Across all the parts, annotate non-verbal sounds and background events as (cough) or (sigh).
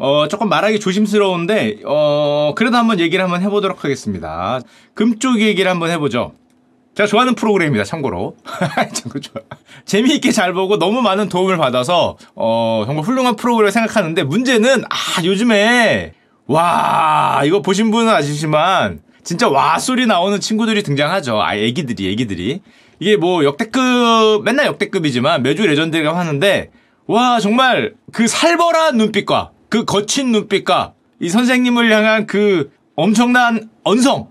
어, 조금 말하기 조심스러운데, 어, 그래도 한번 얘기를 한번 해보도록 하겠습니다. 금쪽 얘기를 한번 해보죠. 제가 좋아하는 프로그램입니다, 참고로. (laughs) 참고 좋아. 재미있게 잘 보고 너무 많은 도움을 받아서, 어, 정말 훌륭한 프로그램을 생각하는데, 문제는, 아, 요즘에, 와, 이거 보신 분은 아시지만, 진짜 와 소리 나오는 친구들이 등장하죠. 아, 애기들이, 애기들이. 이게 뭐 역대급, 맨날 역대급이지만 매주 레전드가 하는데, 와, 정말 그 살벌한 눈빛과 그 거친 눈빛과 이 선생님을 향한 그 엄청난 언성,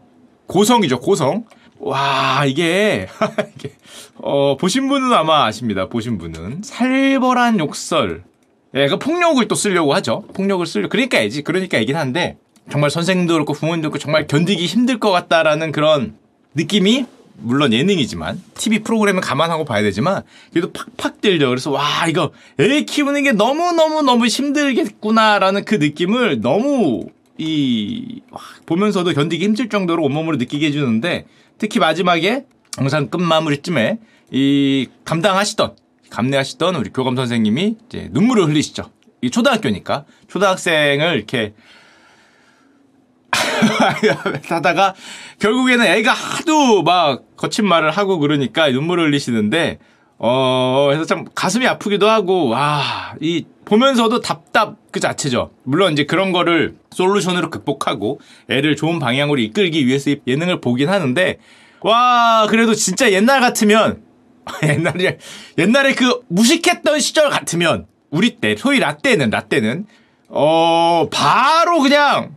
고성이죠, 고성. 와, 이게, (laughs) 이게, 어, 보신 분은 아마 아십니다. 보신 분은. 살벌한 욕설. 예, 그 폭력을 또 쓰려고 하죠. 폭력을 쓰려. 그러니까 애지. 그러니까 애긴 한데, 정말 선생님도 그렇고 부모님도 그렇고 정말 견디기 힘들 것 같다라는 그런 느낌이 물론 예능이지만 TV 프로그램을 감안하고 봐야 되지만 그래도 팍팍 들죠. 그래서 와 이거 애 키우는 게 너무 너무 너무 힘들겠구나라는 그 느낌을 너무 이 보면서도 견디기 힘들 정도로 온몸으로 느끼게 해주는데 특히 마지막에 영상 끝 마무리쯤에 이 감당하시던 감내하시던 우리 교감 선생님이 이제 눈물을 흘리시죠. 이 초등학교니까 초등학생을 이렇게 (laughs) 하다가 결국에는 애가 하도 막 거친 말을 하고 그러니까 눈물을 흘리시는데 어 그래서 참 가슴이 아프기도 하고 와이 보면서도 답답 그 자체죠. 물론 이제 그런 거를 솔루션으로 극복하고 애를 좋은 방향으로 이끌기 위해서 예능을 보긴 하는데 와 그래도 진짜 옛날 같으면 (laughs) 옛날에 옛날에 그 무식했던 시절 같으면 우리 때 소위 라떼는 라떼는 어 바로 그냥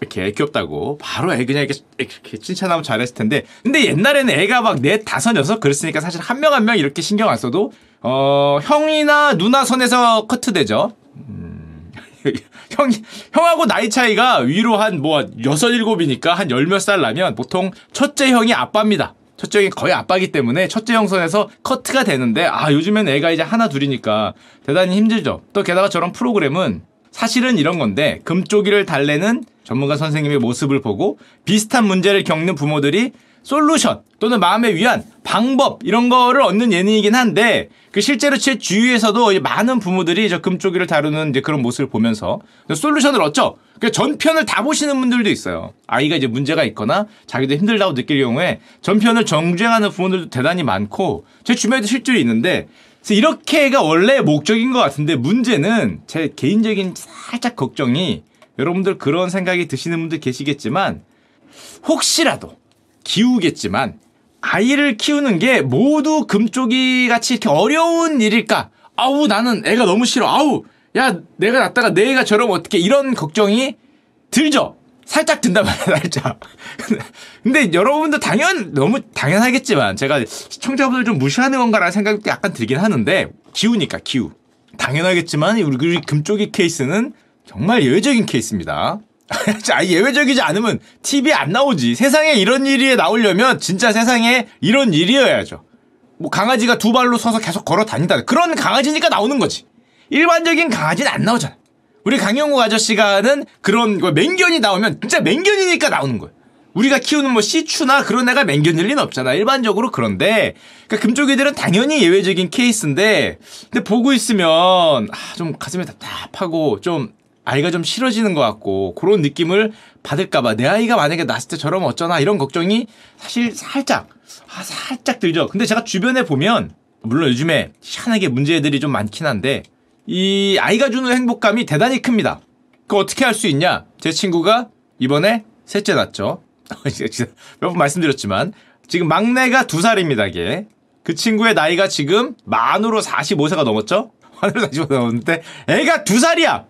이렇게 애 귀엽다고 바로 애 그냥 이렇게, 이렇게 칭찬하면 잘했을 텐데 근데 옛날에는 애가 막 넷 다섯 여섯 그랬으니까 사실 한명 한 명 이렇게 신경 안 써도 어 형이나 누나 선에서 커트되죠. 음, (laughs) 형 형하고 나이 차이가 위로 한 뭐 여섯 일곱이니까 한 열 몇 살 나면 보통 첫째 형이 아빠입니다. 첫째 형이 거의 아빠기 때문에 첫째 형 선에서 커트가 되는데 아 요즘엔 애가 이제 하나 둘이니까 대단히 힘들죠. 또 게다가 저런 프로그램은 사실은 이런 건데 금쪽이를 달래는 전문가 선생님의 모습을 보고 비슷한 문제를 겪는 부모들이 솔루션 또는 마음의 위안, 방법 이런 거를 얻는 예능이긴 한데 그 실제로 제 주위에서도 많은 부모들이 저 금쪽이를 다루는 이제 그런 모습을 보면서 솔루션을 얻죠. 그 전편을 다 보시는 분들도 있어요. 아이가 이제 문제가 있거나 자기도 힘들다고 느낄 경우에 전편을 정주행하는 부모들도 대단히 많고 제 주변에도 실제로 있는데 그래서 이렇게가 원래 목적인 것 같은데 문제는 제 개인적인 살짝 걱정이 여러분들 그런 생각이 드시는 분들 계시겠지만 혹시라도 기우겠지만 아이를 키우는 게 모두 금쪽이 같이 이렇게 어려운 일일까? 아우 나는 애가 너무 싫어. 아우 야 내가 낳다가 내 애가 저러면 어떻게 이런 걱정이 들죠. 살짝 든단 말이야 살짝. (laughs) 근데 여러분들 당연 너무 당연하겠지만 제가 시청자분들 좀 무시하는 건가라는 생각도 약간 들긴 하는데 기우니까 기우. 당연하겠지만 우리 금쪽이 케이스는 정말 예외적인 케이스입니다. (laughs) 예외적이지 않으면 TV에 안 나오지. 세상에 이런 일이 나오려면 진짜 세상에 이런 일이어야죠. 뭐 강아지가 두 발로 서서 계속 걸어 다닌다. 그런 강아지니까 나오는 거지. 일반적인 강아지는 안 나오잖아. 우리 강영욱 아저씨가는 그런 거 맹견이 나오면 진짜 맹견이니까 나오는 거예요. 우리가 키우는 뭐 시추나 그런 애가 맹견일 리는 없잖아. 일반적으로 그런데 그러니까 금쪽이들은 당연히 예외적인 케이스인데 근데 보고 있으면 아, 좀 가슴이 답답하고 좀 아이가 좀 싫어지는 것 같고 그런 느낌을 받을까봐 내 아이가 만약에 낳았을 때 저러면 어쩌나 이런 걱정이 사실 살짝 아 살짝 들죠. 근데 제가 주변에 보면 물론 요즘에 희한하게 문제들이 좀 많긴 한데 이 아이가 주는 행복감이 대단히 큽니다. 그 어떻게 할 수 있냐? 제 친구가 이번에 셋째 낳죠. (laughs) 몇 번 말씀드렸지만 지금 막내가 두 살입니다. 이게 그 친구의 나이가 지금 만으로 45세가 넘었죠. (laughs) 만으로 45세가 넘었는데 애가 두 살이야.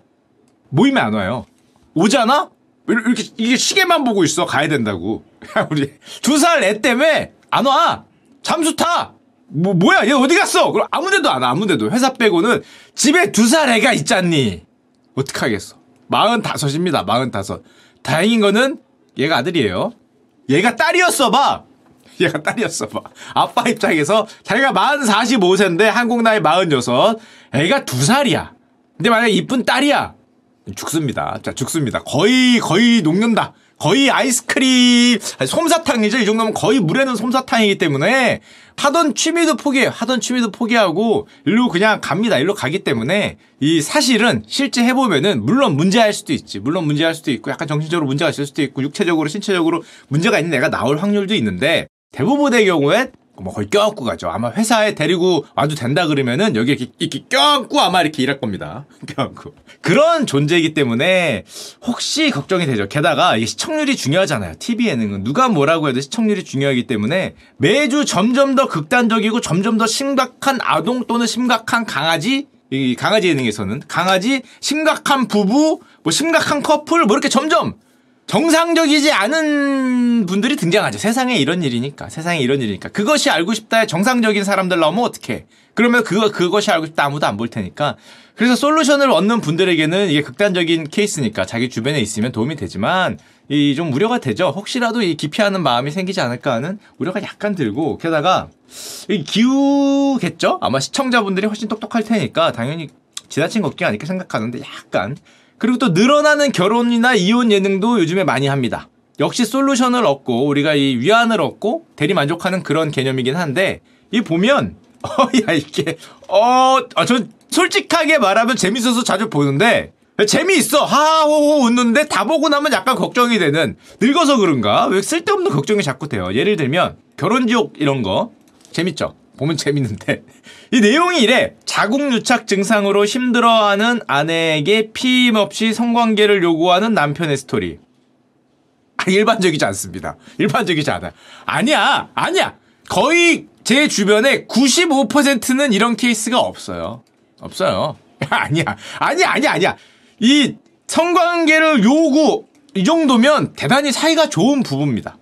모임에 안 와요. 오지 않아? 이렇게 이게 시계만 보고 있어 가야 된다고. (laughs) 우리 두 살 애 때문에 안 와. 잠수 타. 뭐 뭐야 얘 어디 갔어? 그럼 아무데도 안 와. 아무데도 회사 빼고는 집에 두 살 애가 있잖니. 어떡하겠어. 마흔 다섯입니다. 마흔 다섯. 다행인 거는 얘가 아들이에요. 얘가 딸이었어 봐. (laughs) 얘가 딸이었어 봐. 아빠 입장에서 자기가 만 45세인데 한국 나이 46. 애가 두 살이야. 근데 만약에 이쁜 딸이야. 죽습니다. 자, 죽습니다. 거의, 거의 녹는다. 거의 아이스크림, 아니, 솜사탕이죠. 이 정도면 거의 물에 넣은 솜사탕이기 때문에 하던 취미도 포기해요. 하던 취미도 포기하고 일로 그냥 갑니다. 일로 가기 때문에 이 사실은 실제 해보면은 물론 문제할 수도 있지. 물론 문제할 수도 있고 약간 정신적으로 문제가 있을 수도 있고 육체적으로 신체적으로 문제가 있는 애가 나올 확률도 있는데 대부분의 경우에 뭐 거의 껴안고 가죠. 아마 회사에 데리고 와도 된다 그러면은 여기 이렇게, 이렇게 껴안고 아마 이렇게 일할 겁니다. (laughs) 껴안고. 그런 존재이기 때문에 혹시 걱정이 되죠. 게다가 이게 시청률이 중요하잖아요. TV 예능은. 누가 뭐라고 해도 시청률이 중요하기 때문에 매주 점점 더 극단적이고 점점 더 심각한 아동 또는 심각한 강아지 이 강아지 예능에서는 강아지 심각한 부부 뭐 심각한 커플 뭐 이렇게 점점 정상적이지 않은 분들이 등장하죠. 세상에 이런 일이니까. 세상에 이런 일이니까. 그것이 알고 싶다에 정상적인 사람들 나오면 어떡해. 그러면 그거, 그것이 알고 싶다 아무도 안 볼 테니까. 그래서 솔루션을 얻는 분들에게는 이게 극단적인 케이스니까 자기 주변에 있으면 도움이 되지만 이 좀 우려가 되죠. 혹시라도 이 기피하는 마음이 생기지 않을까 하는 우려가 약간 들고 게다가 이 기우겠죠? 아마 시청자분들이 훨씬 똑똑할 테니까 당연히 지나친 걱정이 아닐까 생각하는데 약간 그리고 또 늘어나는 결혼이나 이혼 예능도 요즘에 많이 합니다. 역시 솔루션을 얻고 우리가 이 위안을 얻고 대리 만족하는 그런 개념이긴 한데 이 보면 (laughs) 어야 이게 아, 솔직하게 말하면 재밌어서 자주 보는데 재미있어. 하하호호 웃는데 다 보고 나면 약간 걱정이 되는 늙어서 그런가? 왜 쓸데없는 걱정이 자꾸 돼요. 예를 들면 결혼지옥 이런 거. 재밌죠 보면 재밌는데. 이 내용이 이래. 자궁유착 증상으로 힘들어하는 아내에게 피임 없이 성관계를 요구하는 남편의 스토리. 아, 일반적이지 않습니다. 일반적이지 않아 아니야 아니야. 거의 제 주변에 95%는 이런 케이스가 없어요. 없어요. (laughs) 아니야. 아니야 아니야 아니야. 이 성관계를 요구 이 정도면 대단히 사이가 좋은 부부입니다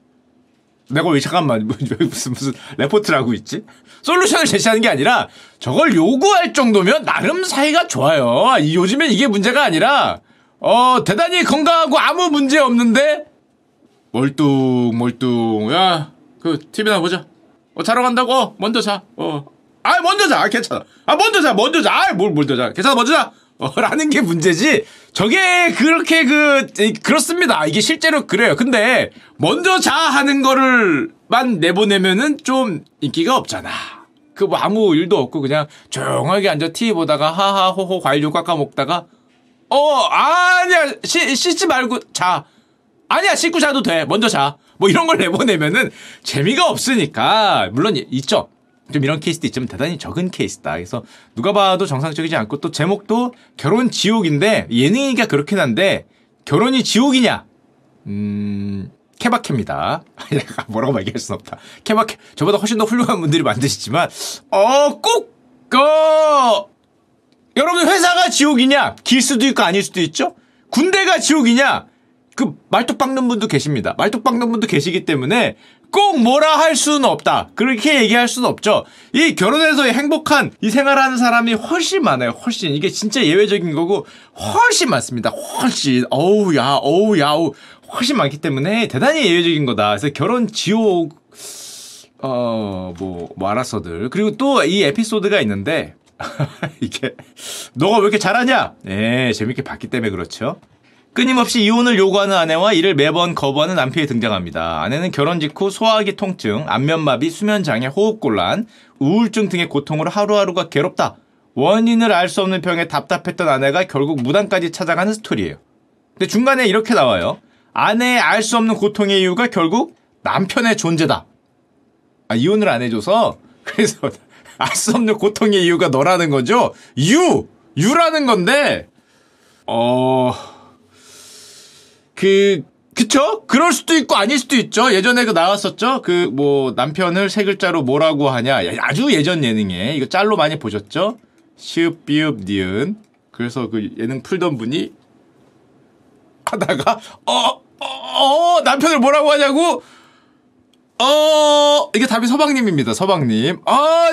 내가 왜 잠깐만 무슨 무슨 레포트를 하고 있지? 솔루션을 제시하는 게 아니라 저걸 요구할 정도면 나름 사이가 좋아요. 요즘엔 이게 문제가 아니라 어 대단히 건강하고 아무 문제 없는데 멀뚱 멀뚱 야그 TV나 보자. 어 자러 간다고 먼저 자. 어. 아 먼저 자. 아, 괜찮아. 아 먼저 자. 먼저 자. 아뭘 먼저 자. 괜찮아 먼저 자. 어, 라는 게 문제지. 저게 그렇게 그 그렇습니다. 이게 실제로 그래요. 근데 먼저 자 하는 거를만 내보내면은 좀 인기가 없잖아. 그 뭐 아무 일도 없고 그냥 조용하게 앉아 TV 보다가 하하 호호 과일 좀 깎아 먹다가 어 아니야 씻, 씻지 말고 자 아니야 씻고 자도 돼 먼저 자 뭐 이런 걸 내보내면은 재미가 없으니까 물론 있죠 좀 이런 케이스도 있지만 대단히 적은 케이스다. 그래서 누가 봐도 정상적이지 않고 또 제목도 결혼 지옥인데 예능이니까 그렇긴 한데 결혼이 지옥이냐? 음, 케바케입니다. (laughs) 뭐라고 말할 수는 없다. 케바케, 저보다 훨씬 더 훌륭한 분들이 만드시지만, 어, 꼭, 어, 여러분 회사가 지옥이냐? 길 수도 있고 아닐 수도 있죠? 군대가 지옥이냐? 그 말뚝 박는 분도 계십니다. 말뚝 박는 분도 계시기 때문에 꼭 뭐라 할 수는 없다. 그렇게 얘기할 수는 없죠. 이 결혼해서 행복한 이 생활하는 사람이 훨씬 많아요. 훨씬. 이게 진짜 예외적인 거고 훨씬 많습니다. 훨씬. 어우, 야, 어우, 야, 어우. 훨씬 많기 때문에 대단히 예외적인 거다. 그래서 결혼 지옥, 어, 뭐, 뭐 알았어들. 그리고 또 이 에피소드가 있는데 (laughs) 이게 너가 왜 이렇게 잘하냐? 네, 재밌게 봤기 때문에 그렇죠. 끊임없이 이혼을 요구하는 아내와 이를 매번 거부하는 남편이 등장합니다. 아내는 결혼 직후 소화기 통증, 안면마비, 수면장애, 호흡곤란, 우울증 등의 고통으로 하루하루가 괴롭다. 원인을 알 수 없는 병에 답답했던 아내가 결국 무당까지 찾아가는 스토리예요. 근데 중간에 이렇게 나와요. 아내의 알 수 없는 고통의 이유가 결국 남편의 존재다. 아, 이혼을 안 해줘서 (laughs) 그래서 알 수 없는 고통의 이유가 너라는 거죠. 유 유라는 건데 어. 그 그쵸? 그럴 수도 있고 아닐 수도 있죠. 예전에 그 나왔었죠. 그 뭐 남편을 세 글자로 뭐라고 하냐. 아주 예전 예능에 이거 짤로 많이 보셨죠? 시읍 비읍 니은. 그래서 그 예능 풀던 분이 하다가 어, 어, 어 남편을 뭐라고 하냐고 어 이게 답이 서방님입니다. 서방님. 아,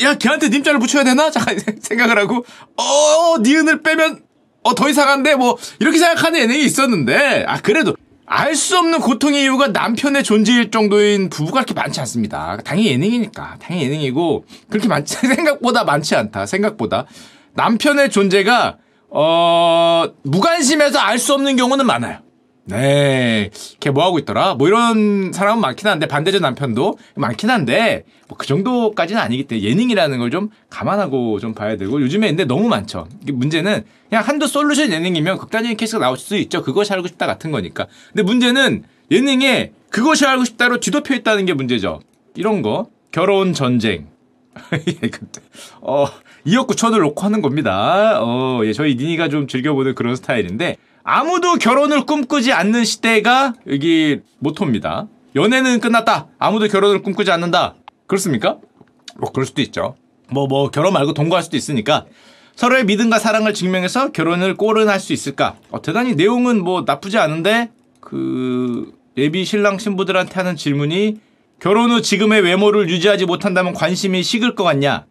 야 걔한테 님자를 붙여야 되나? 잠깐 (laughs) 생각을 하고 어 니은을 빼면 어, 더 이상 한데? 뭐, 이렇게 생각하는 예능이 있었는데, 아, 그래도, 알 수 없는 고통의 이유가 남편의 존재일 정도인 부부가 그렇게 많지 않습니다. 당연히 예능이니까. 당연히 예능이고, 그렇게 많지, (laughs) 생각보다 많지 않다. 생각보다. 남편의 존재가, 어, 무관심해서 알 수 없는 경우는 많아요. 네, 걔 뭐 하고 있더라? 뭐 이런 사람은 많긴 한데 반대죠 남편도 많긴 한데 뭐 그 정도까지는 아니기 때문에 예능이라는 걸 좀 감안하고 좀 봐야 되고 요즘에 근데 너무 많죠. 문제는 그냥 한두 솔루션 예능이면 극단적인 케이스가 나올 수 있죠. 그것이 알고 싶다 같은 거니까. 근데 문제는 예능에 그것이 알고 싶다로 뒤덮여 있다는 게 문제죠. 이런 거 결혼 전쟁. (laughs) 어, 2억 9천을 놓고 하는 겁니다. 어, 예, 저희 니니가 좀 즐겨보는 그런 스타일인데 아무도 결혼을 꿈꾸지 않는 시대가 여기 모토입니다. 연애는 끝났다. 아무도 결혼을 꿈꾸지 않는다. 그렇습니까? 뭐 그럴 수도 있죠. 뭐뭐 결혼 말고 동거할 수도 있으니까 서로의 믿음과 사랑을 증명해서 결혼을 꼬른할 수 있을까? 어, 대단히 내용은 뭐 나쁘지 않은데 그 예비 신랑 신부들한테 하는 질문이 결혼 후 지금의 외모를 유지하지 못한다면 관심이 식을 것 같냐?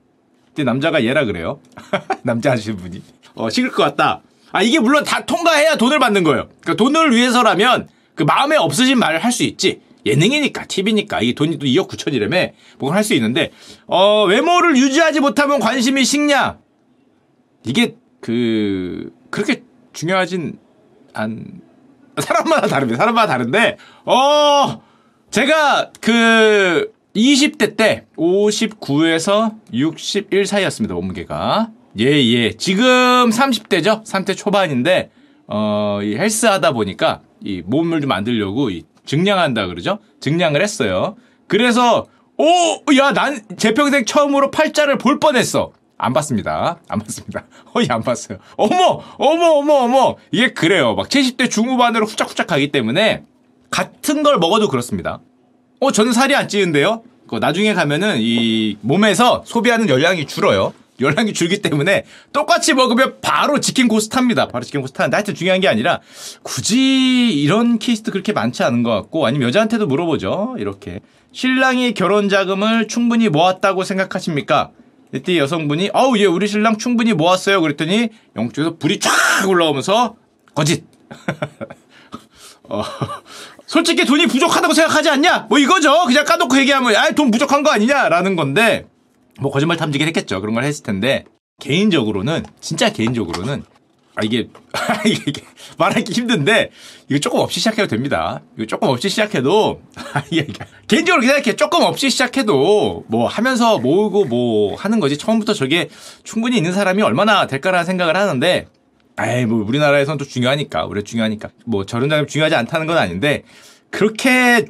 근데 남자가 얘라 그래요. (laughs) 남자 하시는 분이. 어, 식을 것 같다. 아, 이게 물론 다 통과해야 돈을 받는 거예요. 그러니까 돈을 위해서라면 그 마음에 없으신 말을 할 수 있지. 예능이니까, TV니까. 이게 돈이 또 2억 9천이라며. 뭘할수 있는데, 어, 외모를 유지하지 못하면 관심이 식냐? 이게, 그, 그렇게 중요하진 않, 사람마다 다릅니다. 사람마다 다른데, 어, 제가 그 20대 때 59에서 61 사이였습니다. 몸무게가. 예, 예. 지금 30대죠? 30대 초반인데, 어, 이 헬스 하다 보니까 이 몸을 좀 만들려고 이 증량한다 그러죠? 증량을 했어요. 그래서, 오! 야, 난 제 평생 처음으로 팔자를 볼 뻔했어. 안 봤습니다. 안 봤습니다. (laughs) 어이, 안 봤어요. 어머! 어머, 어머, 어머! 이게 그래요. 막 70대 중후반으로 후짝후짝 가기 때문에 같은 걸 먹어도 그렇습니다. 어, 저는 살이 안 찌는데요? 그 나중에 가면은 이 몸에서 소비하는 열량이 줄어요. 열량이 줄기 때문에 똑같이 먹으면 바로 치킨 고스 탑니다. 바로 치킨 고스 타는데 하여튼 중요한 게 아니라 굳이 이런 케이스도 그렇게 많지 않은 것 같고 아니면 여자한테도 물어보죠. 이렇게. 신랑이 결혼 자금을 충분히 모았다고 생각하십니까? 이때 여성분이 어우 예 우리 신랑 충분히 모았어요. 그랬더니 영쪽에서 불이 쫙 올라오면서 거짓. (laughs) 어, 솔직히 돈이 부족하다고 생각하지 않냐? 뭐 이거죠. 그냥 까놓고 얘기하면 아 돈 부족한 거 아니냐라는 건데 뭐 거짓말 탐지긴 했겠죠. 그런 걸 했을 텐데 개인적으로는 진짜 개인적으로는 아 이게 (laughs) 이게 말하기 힘든데 이거 조금 없이 시작해도 됩니다. 이거 조금 없이 시작해도 (laughs) 이게 개인적으로 생각해 조금 없이 시작해도 뭐 하면서 모으고 뭐 하는 거지 처음부터 저게 충분히 있는 사람이 얼마나 될까라는 생각을 하는데 에이 뭐 우리나라에선 또 중요하니까 우리 중요하니까 뭐 저런 자금 중요하지 않다는 건 아닌데 그렇게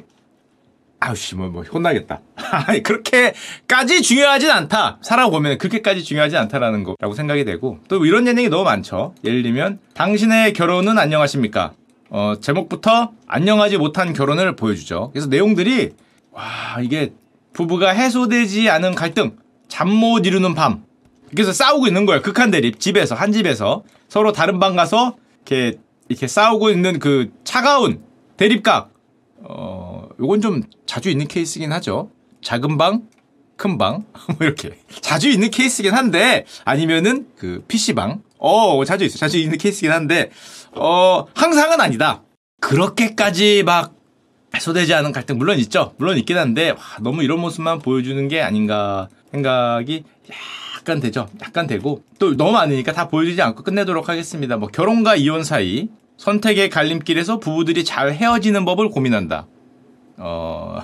아우씨 뭐, 뭐 혼나겠다. (laughs) 그렇게까지 중요하진 않다. 살아보면 그렇게까지 중요하지 않다라는 거라고 생각이 되고 또 이런 예능이 너무 많죠. 예를 들면 당신의 결혼은 안녕하십니까? 어, 제목부터 안녕하지 못한 결혼을 보여주죠. 그래서 내용들이 와 이게 부부가 해소되지 않은 갈등, 잠 못 이루는 밤. 그래서 싸우고 있는 거예요. 극한 대립 집에서 한 집에서 서로 다른 방 가서 이렇게 이렇게 싸우고 있는 그 차가운 대립각. 어, 요건 좀 자주 있는 케이스긴 하죠. 작은 방, 큰 방, (laughs) 뭐 이렇게. 자주 있는 케이스긴 한데, 아니면은 그 PC방. 어, 자주 있어. 자주 있는 케이스긴 한데, 어, 항상은 아니다. 그렇게까지 막 해소되지 않은 갈등, 물론 있죠. 물론 있긴 한데, 와, 너무 이런 모습만 보여주는 게 아닌가 생각이 약간 되죠. 약간 되고. 또 너무 많으니까 다 보여주지 않고 끝내도록 하겠습니다. 뭐 결혼과 이혼 사이, 선택의 갈림길에서 부부들이 잘 헤어지는 법을 고민한다. 어,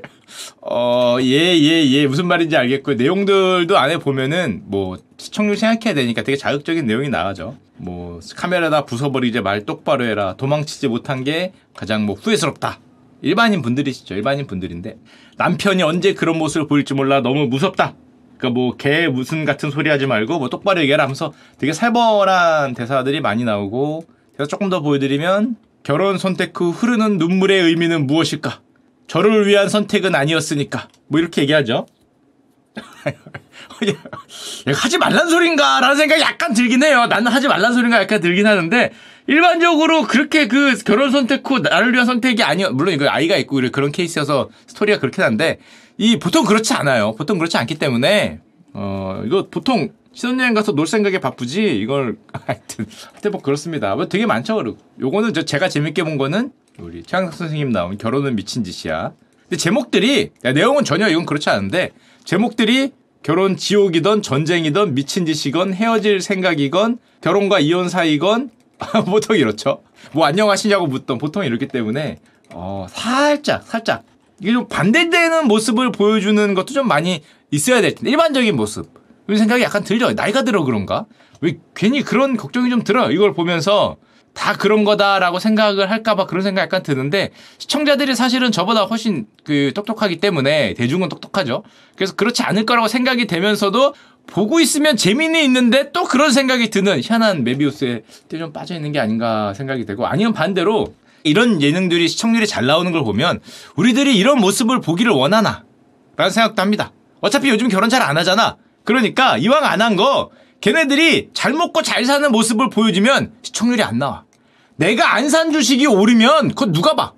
(laughs) 어, 예, 예, 예. 무슨 말인지 알겠고, 내용들도 안에 보면은, 뭐, 시청률 생각해야 되니까 되게 자극적인 내용이 나가죠. 뭐, 카메라다 부숴버리자 말 똑바로 해라. 도망치지 못한 게 가장 뭐 후회스럽다. 일반인 분들이시죠. 일반인 분들인데. 남편이 언제 그런 모습을 보일지 몰라. 너무 무섭다. 그니까 뭐, 개 무슨 같은 소리 하지 말고, 뭐, 똑바로 얘기하라 하면서 되게 살벌한 대사들이 많이 나오고, 그래서 조금 더 보여드리면 결혼 선택 후 흐르는 눈물의 의미는 무엇일까? 저를 위한 선택은 아니었으니까. 뭐 이렇게 얘기하죠. (laughs) 하지 말란 소린가? 라는 생각이 약간 들긴 해요. 나는 하지 말란 소린가 약간 들긴 하는데, 일반적으로 그렇게 그 결혼 선택 후 나를 위한 선택이 아니요. 물론 이거 아이가 있고 그런 케이스여서 스토리가 그렇긴 한데, 이 보통 그렇지 않아요. 보통 그렇지 않기 때문에, 어, 이거 보통 신혼여행 가서 놀 생각에 바쁘지 이걸 (laughs) 하여튼 하여튼 뭐 그렇습니다. 뭐 되게 많죠. 요거는 저 제가 재밌게 본 거는 우리 최양석 선생님 나온 결혼은 미친 짓이야. 근데 제목들이 내용은 전혀 이건 그렇지 않은데 제목들이 결혼 지옥이던 전쟁이던 미친 짓이건 헤어질 생각이건 결혼과 이혼 사이건 (laughs) 보통 이렇죠. 뭐 안녕하시냐고 묻던 보통 이렇기 때문에 어 살짝 살짝. 이게 좀 반대되는 모습을 보여주는 것도 좀 많이 있어야 될 텐데 일반적인 모습. 이런 생각이 약간 들죠? 나이가 들어 그런가? 왜 괜히 그런 걱정이 좀 들어요. 이걸 보면서 다 그런 거다라고 생각을 할까봐 그런 생각 약간 드는데 시청자들이 사실은 저보다 훨씬 그 똑똑하기 때문에 대중은 똑똑하죠. 그래서 그렇지 않을 거라고 생각이 되면서도 보고 있으면 재미는 있는데 또 그런 생각이 드는 희한한 메비우스에 좀 빠져 있는 게 아닌가 생각이 되고 아니면 반대로 이런 예능들이 시청률이 잘 나오는 걸 보면 우리들이 이런 모습을 보기를 원하나 라는 생각도 합니다. 어차피 요즘 결혼 잘 안 하잖아. 그러니까 이왕 안 한 거 걔네들이 잘 먹고 잘 사는 모습을 보여주면 시청률이 안 나와. 내가 안 산 주식이 오르면 그건 누가 봐?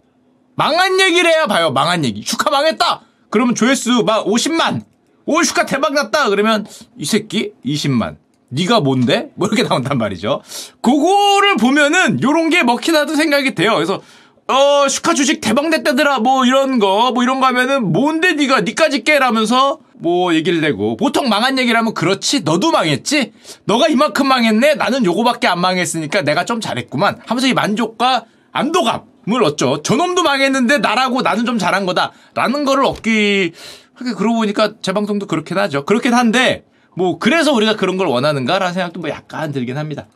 망한 얘기를 해야 봐요. 망한 얘기. 슈카 망했다. 그러면 조회수 막 50만. 오 슈카 대박 났다. 그러면 이 새끼 20만. 네가 뭔데? 뭐 이렇게 나온단 말이죠. 그거를 보면은 요런 게 먹히나도 생각이 돼요. 그래서 어 슈카 주식 대박 냈다더라 뭐 이런 거 뭐 이런 거 하면은 뭔데 네가 니까지 깨라면서 뭐 얘기를 내고 보통 망한 얘기를 하면 그렇지 너도 망했지? 너가 이만큼 망했네? 나는 요거밖에 안 망했으니까 내가 좀 잘했구만. 하면서 이 만족과 안도감을 얻죠. 저놈도 망했는데 나라고 나는 좀 잘한 거다. 라는 거를 얻기 하게 그러고 보니까 제 방송도 그렇긴 하죠. 그렇긴 한데 뭐 그래서 우리가 그런 걸 원하는가라는 생각도 뭐 약간 들긴 합니다.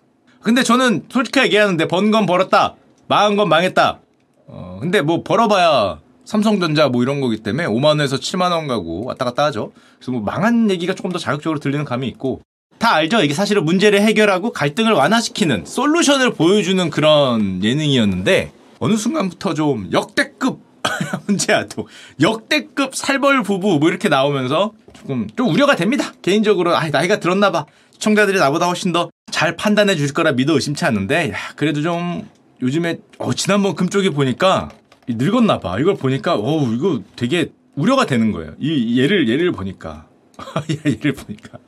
근데 저는 솔직하게 얘기하는데 번 건 벌었다 망한 건 망했다. 어 근데 뭐 벌어봐야 삼성전자 뭐 이런 거기 때문에 5만 원에서 7만 원 가고 왔다 갔다 하죠. 그래서 뭐 망한 얘기가 조금 더 자극적으로 들리는 감이 있고 다 알죠. 이게 사실은 문제를 해결하고 갈등을 완화시키는 솔루션을 보여주는 그런 예능이었는데 어느 순간부터 좀 역대급 (laughs) 문제야 또 역대급 살벌 부부 뭐 이렇게 나오면서 조금 좀 우려가 됩니다. 개인적으로 아 나이가 들었나 봐. 시청자들이 나보다 훨씬 더 잘 판단해 줄 거라 믿어 의심치 않는데 야, 그래도 좀 요즘에 어, 지난번 금쪽이 보니까 늙었나 봐. 이걸 보니까 어우 이거 되게 우려가 되는 거예요. 이 얘를 얘를 보니까 (laughs) 얘를 보니까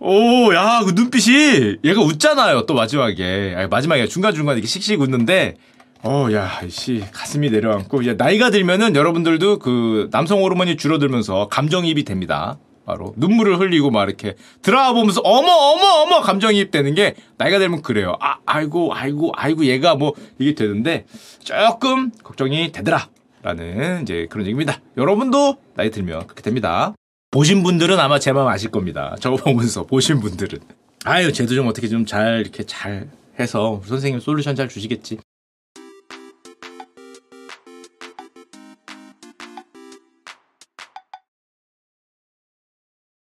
오야 그 눈빛이 얘가 웃잖아요. 또 마지막에 아니, 마지막에 중간 중간 이렇게 씩씩 웃는데 어야 씨 가슴이 내려앉고 이제 나이가 들면은 여러분들도 그 남성 호르몬이 줄어들면서 감정이입이 됩니다. 바로 눈물을 흘리고 막 이렇게 드라마 보면서 어머 어머 어머 감정이입 되는 게 나이가 되면 그래요. 아 아이고 아이고 아이고 얘가 뭐 이게 되는데 조금 걱정이 되더라라는 이제 그런 얘기입니다. 여러분도 나이 들면 그렇게 됩니다. 보신 분들은 아마 제 마음 아실 겁니다. 저거 보면서 보신 분들은 아유 쟤도 좀 어떻게 좀 잘 이렇게 잘 해서 선생님 솔루션 잘 주시겠지.